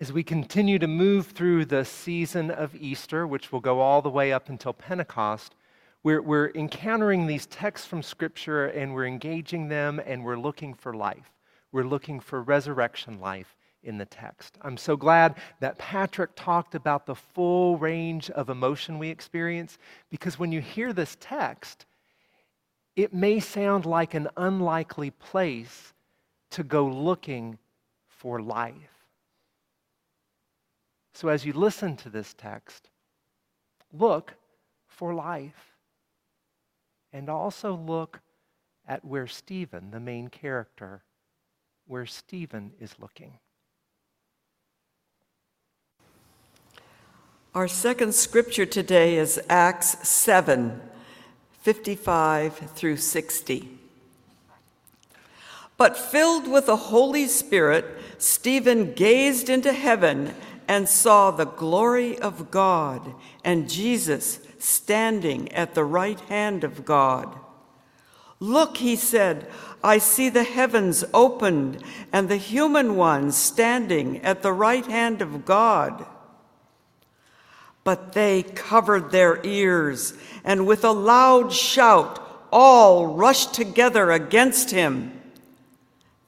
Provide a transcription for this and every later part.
As we continue to move through the season of Easter, which will go all the way up until Pentecost, we're, we're encountering these texts from Scripture and we're engaging them and we're looking for life. We're looking for resurrection life in the text. I'm so glad that Patrick talked about the full range of emotion we experience because when you hear this text, it may sound like an unlikely place to go looking for life. So as you listen to this text, look for life. And also look at where Stephen, the main character, where Stephen is looking. Our second scripture today is Acts 7 55 through 60. But filled with the Holy Spirit, Stephen gazed into heaven and saw the glory of God and Jesus standing at the right hand of God. Look, he said, I see the heavens opened and the human one standing at the right hand of God. But they covered their ears, and with a loud shout, all rushed together against him.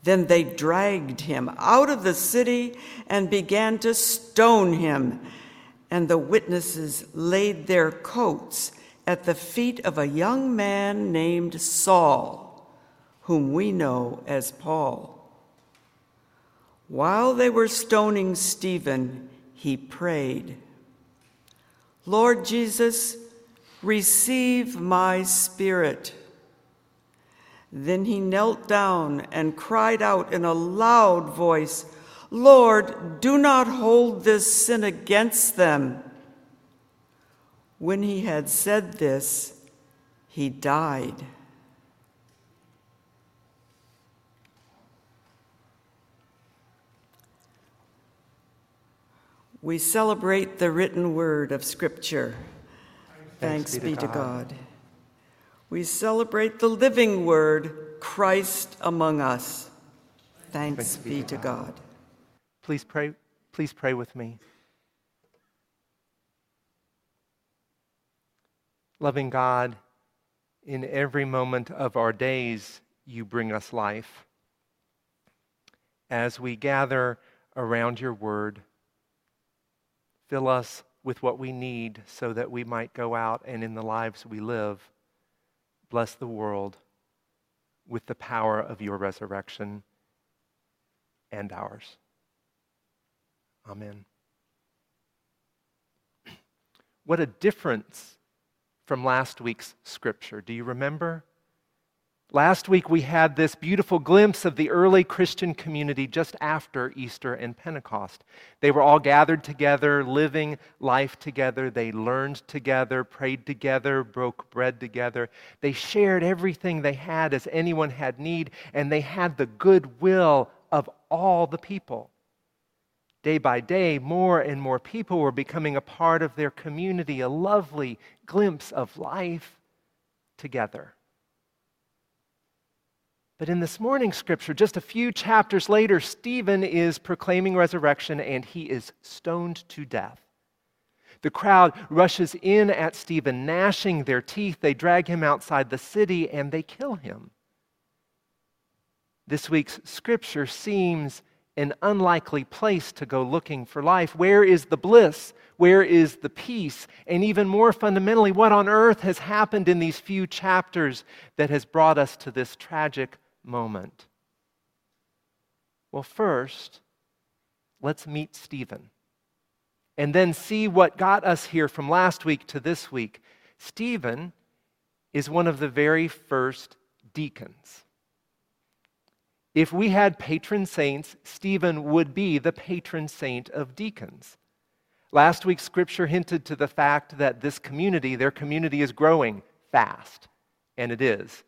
Then they dragged him out of the city and began to stone him. And the witnesses laid their coats at the feet of a young man named Saul, whom we know as Paul. While they were stoning Stephen, he prayed, Lord Jesus, receive my spirit. Then he knelt down and cried out in a loud voice, Lord, do not hold this sin against them. When he had said this, he died. We celebrate the written word of Scripture. Thanks, Thanks be, to, God. God. We celebrate the living word, Christ among us. Thanks, Thanks be, to God. God. Please pray, please pray with me. Loving God, in every moment of our days, you bring us life. As we gather around your word, fill us with what we need so that we might go out and in the lives we live bless the world with the power of your resurrection and ours. Amen. What a difference from last week's scripture. Do you remember? Last week we had this beautiful glimpse of the early Christian community just after Easter and Pentecost. They were all gathered together, living life together. They learned together, prayed together, broke bread together. They shared everything they had as anyone had need, and they had the goodwill of all the people. Day by day, more and more people were becoming a part of their community, a lovely glimpse of life together. But in this morning's scripture, just a few chapters later, Stephen is proclaiming resurrection and he is stoned to death. The crowd rushes in at Stephen, gnashing their teeth. They drag him outside the city and they kill him. This week's scripture seems an unlikely place to go looking for life. Where is the bliss? Where is the peace? And even more fundamentally, what on earth has happened in these few chapters that has brought us to this tragic moment? Well, first, let's meet Stephen and then see what got us here from last week to this week. Stephen is one of the very first deacons. If we had patron saints, Stephen would be the patron saint of deacons. Last week's scripture hinted to the fact that this community, their community, is growing fast, and it is.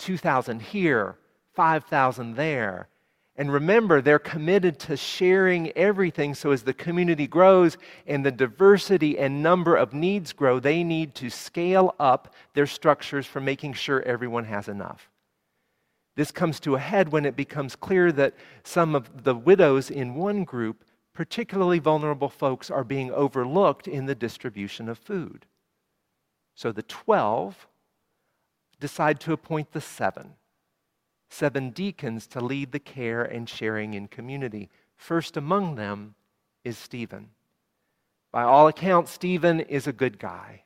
2,000 here, 5,000 there. And remember, they're committed to sharing everything. So as the community grows and the diversity and number of needs grow, they need to scale up their structures for making sure everyone has enough. This comes to a head when it becomes clear that some of the widows in one group particularly vulnerable folks are being overlooked in the distribution of food. So the 12 decide to appoint the seven, seven deacons to lead the care and sharing in community. First among them is Stephen. By all accounts, Stephen is a good guy.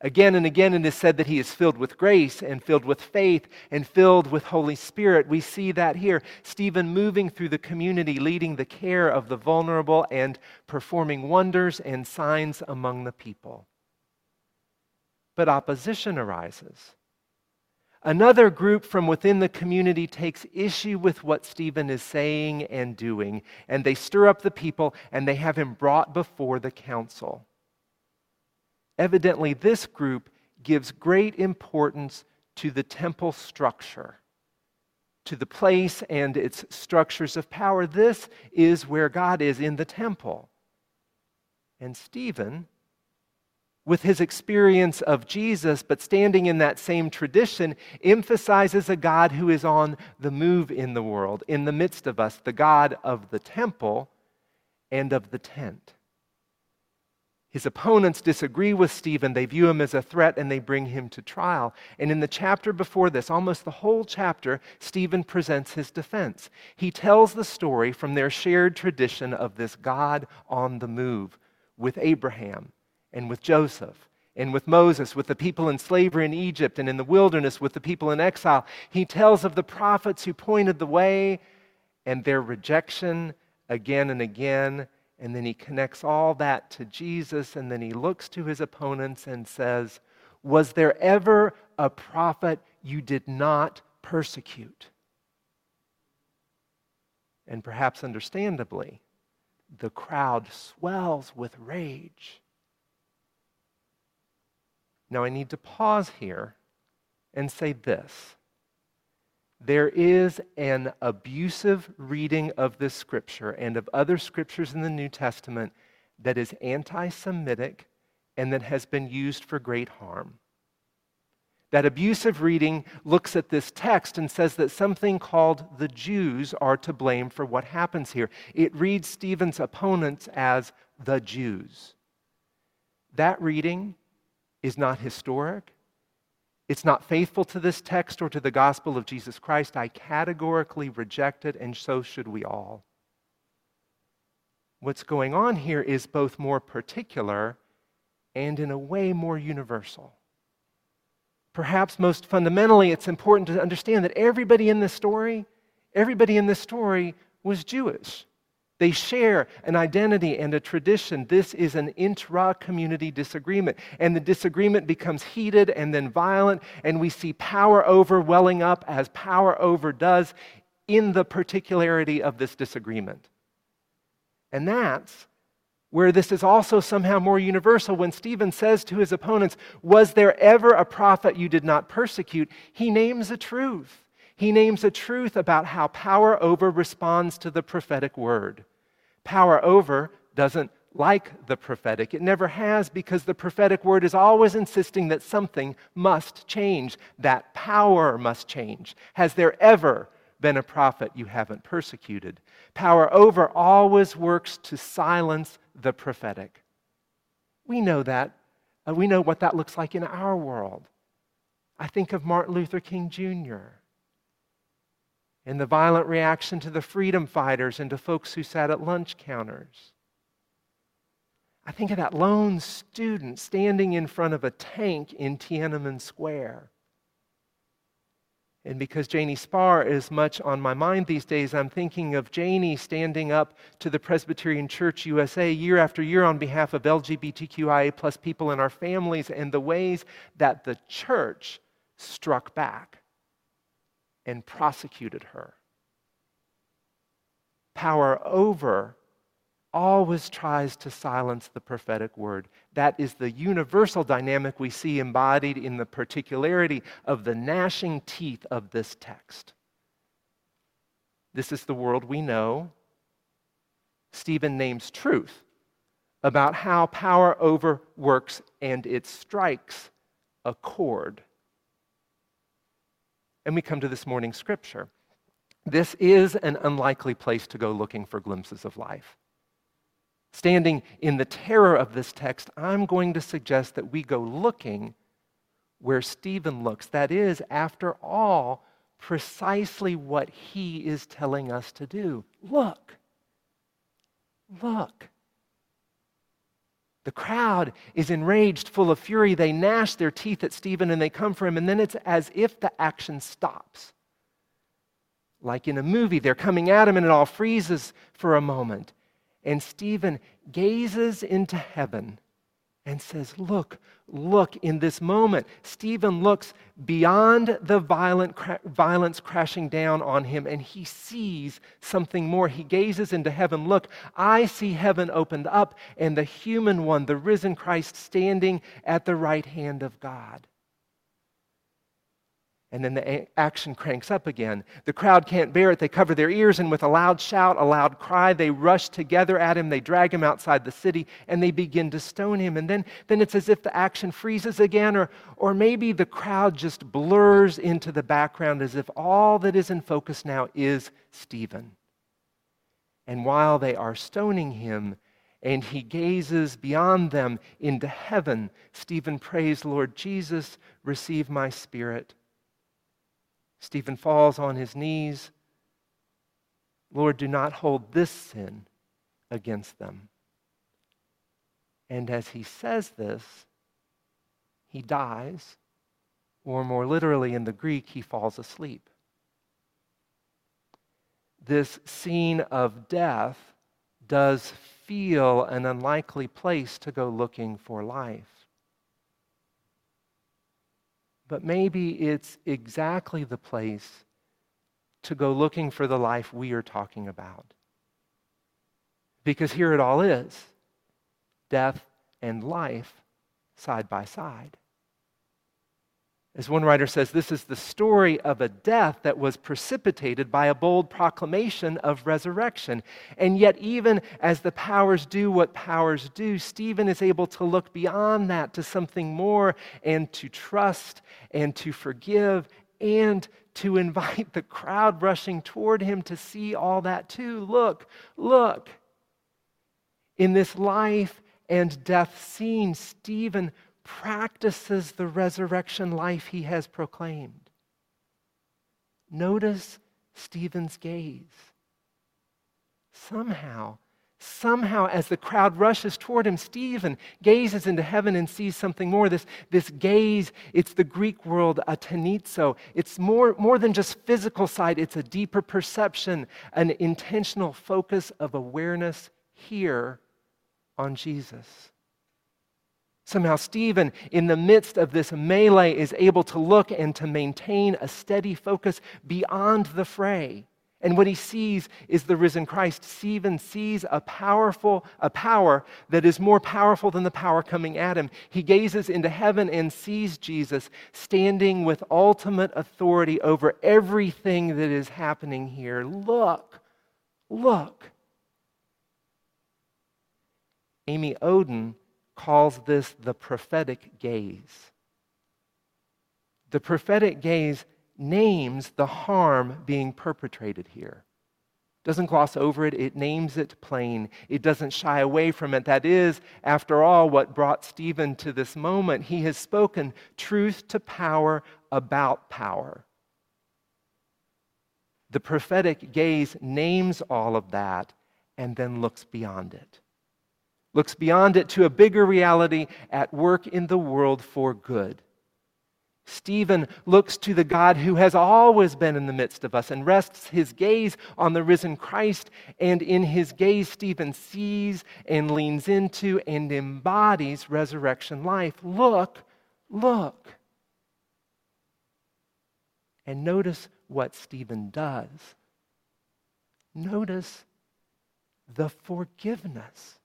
Again and again, it is said that he is filled with grace and filled with faith and filled with Holy Spirit. We see that here. Stephen moving through the community, leading the care of the vulnerable and performing wonders and signs among the people. But opposition arises. Another group from within the community takes issue with what Stephen is saying and doing, and they stir up the people and they have him brought before the council. Evidently, this group gives great importance to the temple structure, to the place and its structures of power. This is where God is in the temple. And Stephen, with his experience of Jesus, but standing in that same tradition, emphasizes a God who is on the move in the world, in the midst of us, the God of the temple and of the tent. His opponents disagree with Stephen. They view him as a threat and they bring him to trial. And in the chapter before this, almost the whole chapter, Stephen presents his defense. He tells the story from their shared tradition of this God on the move with Abraham and with Joseph and with Moses, with the people in slavery in Egypt and in the wilderness, with the people in exile. He tells of the prophets who pointed the way and their rejection again and again and then he connects all that to Jesus, and then he looks to his opponents and says, Was there ever a prophet you did not persecute? And perhaps understandably, the crowd swells with rage. Now, I need to pause here and say this there is an abusive reading of this scripture and of other scriptures in the New Testament that is anti Semitic and that has been used for great harm. That abusive reading looks at this text and says that something called the Jews are to blame for what happens here. It reads Stephen's opponents as the Jews. That reading is not historic. It's not faithful to this text or to the gospel of Jesus Christ. I categorically reject it, and so should we all. What's going on here is both more particular and, in a way, more universal. Perhaps most fundamentally, it's important to understand that everybody in this story, everybody in this story was Jewish. They share an identity and a tradition. This is an intra community disagreement. And the disagreement becomes heated and then violent, and we see power over welling up as power over does in the particularity of this disagreement. And that's where this is also somehow more universal. When Stephen says to his opponents, Was there ever a prophet you did not persecute? He names a truth. He names a truth about how power over responds to the prophetic word. Power over doesn't like the prophetic. It never has because the prophetic word is always insisting that something must change, that power must change. Has there ever been a prophet you haven't persecuted? Power over always works to silence the prophetic. We know that. Uh, we know what that looks like in our world. I think of Martin Luther King Jr and the violent reaction to the freedom fighters and to folks who sat at lunch counters. I think of that lone student standing in front of a tank in Tiananmen Square. And because Janie Spahr is much on my mind these days, I'm thinking of Janie standing up to the Presbyterian Church USA year after year on behalf of LGBTQIA plus people in our families and the ways that the church struck back and prosecuted her. Power over always tries to silence the prophetic word. That is the universal dynamic we see embodied in the particularity of the gnashing teeth of this text. This is the world we know. Stephen names truth about how power over works and it strikes a chord and we come to this morning's scripture. This is an unlikely place to go looking for glimpses of life. Standing in the terror of this text, I'm going to suggest that we go looking where Stephen looks. That is, after all, precisely what he is telling us to do. Look. Look. The crowd is enraged, full of fury. They gnash their teeth at Stephen and they come for him, and then it's as if the action stops. Like in a movie, they're coming at him and it all freezes for a moment. And Stephen gazes into heaven and says, Look, look, in this moment, Stephen looks beyond the violent cra- violence crashing down on him and he sees something more. He gazes into heaven. Look, I see heaven opened up and the human one, the risen Christ, standing at the right hand of God. And then the action cranks up again. The crowd can't bear it. They cover their ears, and with a loud shout, a loud cry, they rush together at him. They drag him outside the city, and they begin to stone him. And then, then it's as if the action freezes again, or, or maybe the crowd just blurs into the background as if all that is in focus now is Stephen. And while they are stoning him, and he gazes beyond them into heaven, Stephen prays, Lord Jesus, receive my spirit. Stephen falls on his knees. Lord, do not hold this sin against them. And as he says this, he dies, or more literally in the Greek, he falls asleep. This scene of death does feel an unlikely place to go looking for life but maybe it's exactly the place to go looking for the life we are talking about. Because here it all is death and life side by side. As one writer says, this is the story of a death that was precipitated by a bold proclamation of resurrection. And yet, even as the powers do what powers do, Stephen is able to look beyond that to something more and to trust and to forgive and to invite the crowd rushing toward him to see all that too. Look, look. In this life and death scene, Stephen practices the resurrection life he has proclaimed. Notice Stephen's gaze. Somehow, somehow, as the crowd rushes toward him, Stephen gazes into heaven and sees something more. This, this gaze, it's the Greek word atenizo. It's more, more than just physical sight, it's a deeper perception, an intentional focus of awareness here on Jesus. Somehow, Stephen, in the midst of this melee, is able to look and to maintain a steady focus beyond the fray. And what he sees is the risen Christ. Stephen sees a powerful, a power that is more powerful than the power coming at him. He gazes into heaven and sees Jesus standing with ultimate authority over everything that is happening here. Look, look. Amy Oden calls this the prophetic gaze. The prophetic gaze names the harm being perpetrated here. Doesn't gloss over it, it names it plain. It doesn't shy away from it. That is, after all, what brought Stephen to this moment. He has spoken truth to power about power. The prophetic gaze names all of that and then looks beyond it looks beyond it to a bigger reality at work in the world for good. Stephen looks to the God who has always been in the midst of us and rests his gaze on the risen Christ. And in his gaze, Stephen sees and leans into and embodies resurrection life. Look, look. And notice what Stephen does. Notice the forgiveness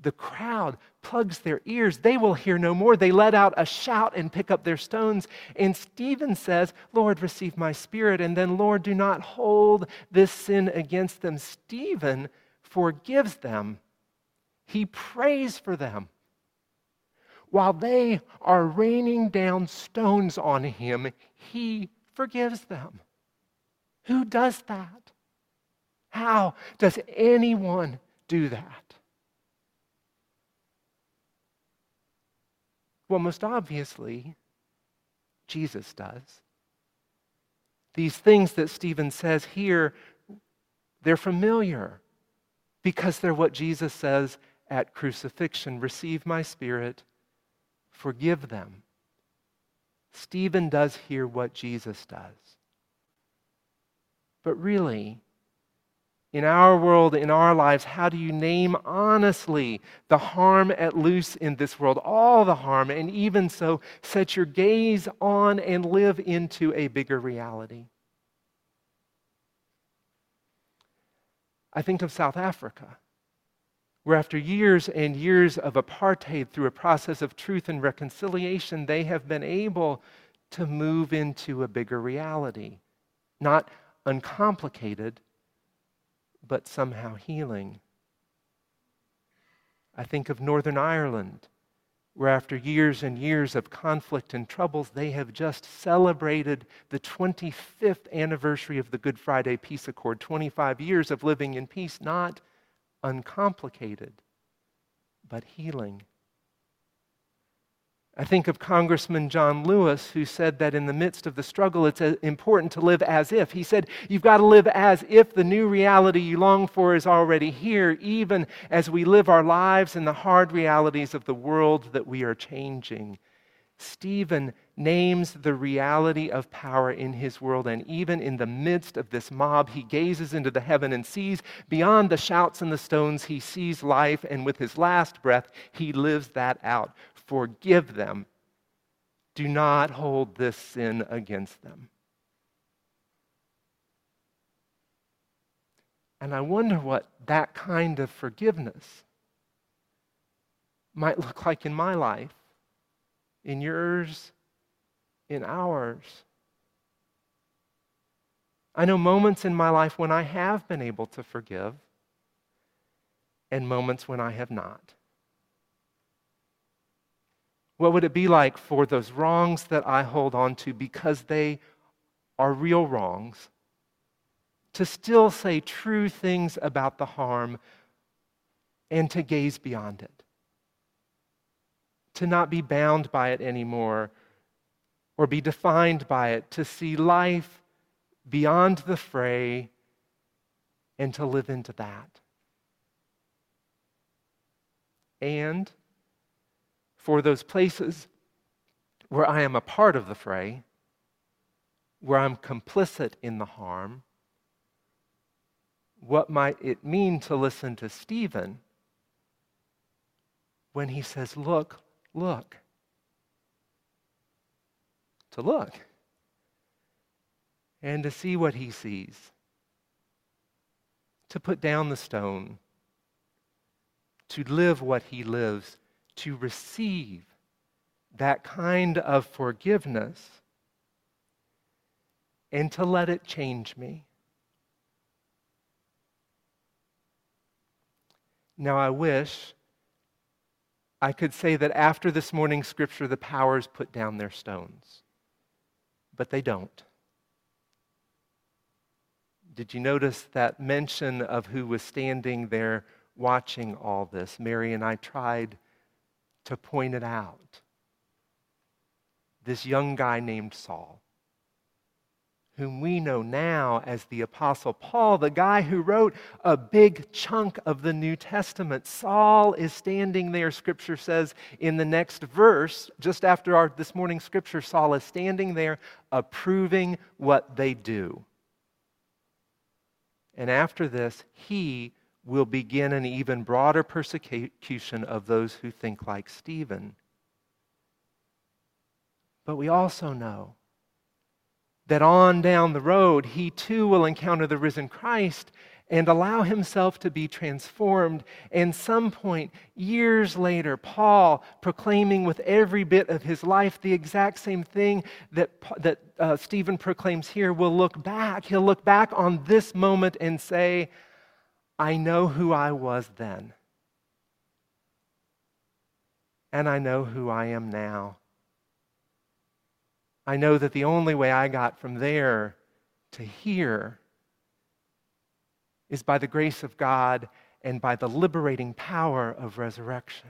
the crowd plugs their ears. They will hear no more. They let out a shout and pick up their stones. And Stephen says, Lord, receive my spirit. And then, Lord, do not hold this sin against them. Stephen forgives them, he prays for them. While they are raining down stones on him, he forgives them. Who does that? How does anyone do that? Well, most obviously, Jesus does. These things that Stephen says here, they're familiar because they're what Jesus says at crucifixion receive my spirit, forgive them. Stephen does here what Jesus does. But really, in our world, in our lives, how do you name honestly the harm at loose in this world, all the harm, and even so set your gaze on and live into a bigger reality? I think of South Africa, where after years and years of apartheid, through a process of truth and reconciliation, they have been able to move into a bigger reality. Not uncomplicated, but somehow healing. I think of Northern Ireland, where after years and years of conflict and troubles, they have just celebrated the 25th anniversary of the Good Friday Peace Accord, 25 years of living in peace, not uncomplicated, but healing. I think of Congressman John Lewis, who said that in the midst of the struggle, it's uh, important to live as if. He said, You've got to live as if the new reality you long for is already here, even as we live our lives in the hard realities of the world that we are changing. Stephen names the reality of power in his world, and even in the midst of this mob, he gazes into the heaven and sees beyond the shouts and the stones, he sees life, and with his last breath, he lives that out forgive them. Do not hold this sin against them. And I wonder what that kind of forgiveness might look like in my life, in yours, in ours. I know moments in my life when I have been able to forgive, and moments when I have not. What would it be like for those wrongs that I hold on to because they are real wrongs to still say true things about the harm and to gaze beyond it? To not be bound by it anymore or be defined by it, to see life beyond the fray and to live into that. And for those places where I am a part of the fray, where I'm complicit in the harm, what might it mean to listen to Stephen when he says, Look, look? To look and to see what he sees, to put down the stone, to live what he lives to receive that kind of forgiveness and to let it change me. Now, I wish I could say that after this morning's scripture, the powers put down their stones, but they don't. Did you notice that mention of who was standing there watching all this? Mary and I tried to point it out. This young guy named Saul, whom we know now as the Apostle Paul, the guy who wrote a big chunk of the New Testament. Saul is standing there, scripture says in the next verse, just after our, this morning's scripture, Saul is standing there approving what they do. And after this, he will begin an even broader persecution of those who think like Stephen. But we also know that on down the road, he too will encounter the risen Christ and allow himself to be transformed. And some point, years later, Paul, proclaiming with every bit of his life the exact same thing that, that uh, Stephen proclaims here, will look back. He'll look back on this moment and say, I know who I was then. And I know who I am now. I know that the only way I got from there to here is by the grace of God and by the liberating power of resurrection.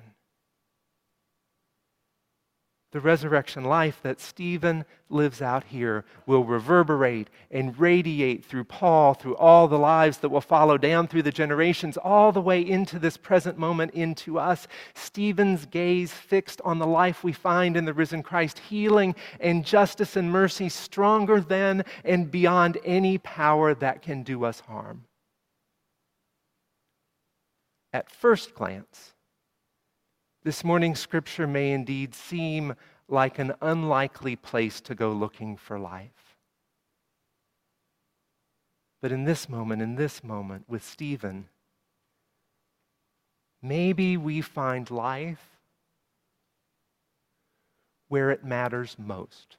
The resurrection life that Stephen lives out here will reverberate and radiate through Paul, through all the lives that will follow down through the generations, all the way into this present moment, into us. Stephen's gaze fixed on the life we find in the risen Christ, healing and justice and mercy stronger than and beyond any power that can do us harm. At first glance, this morning's scripture may indeed seem like an unlikely place to go looking for life. But in this moment, in this moment with Stephen, maybe we find life where it matters most.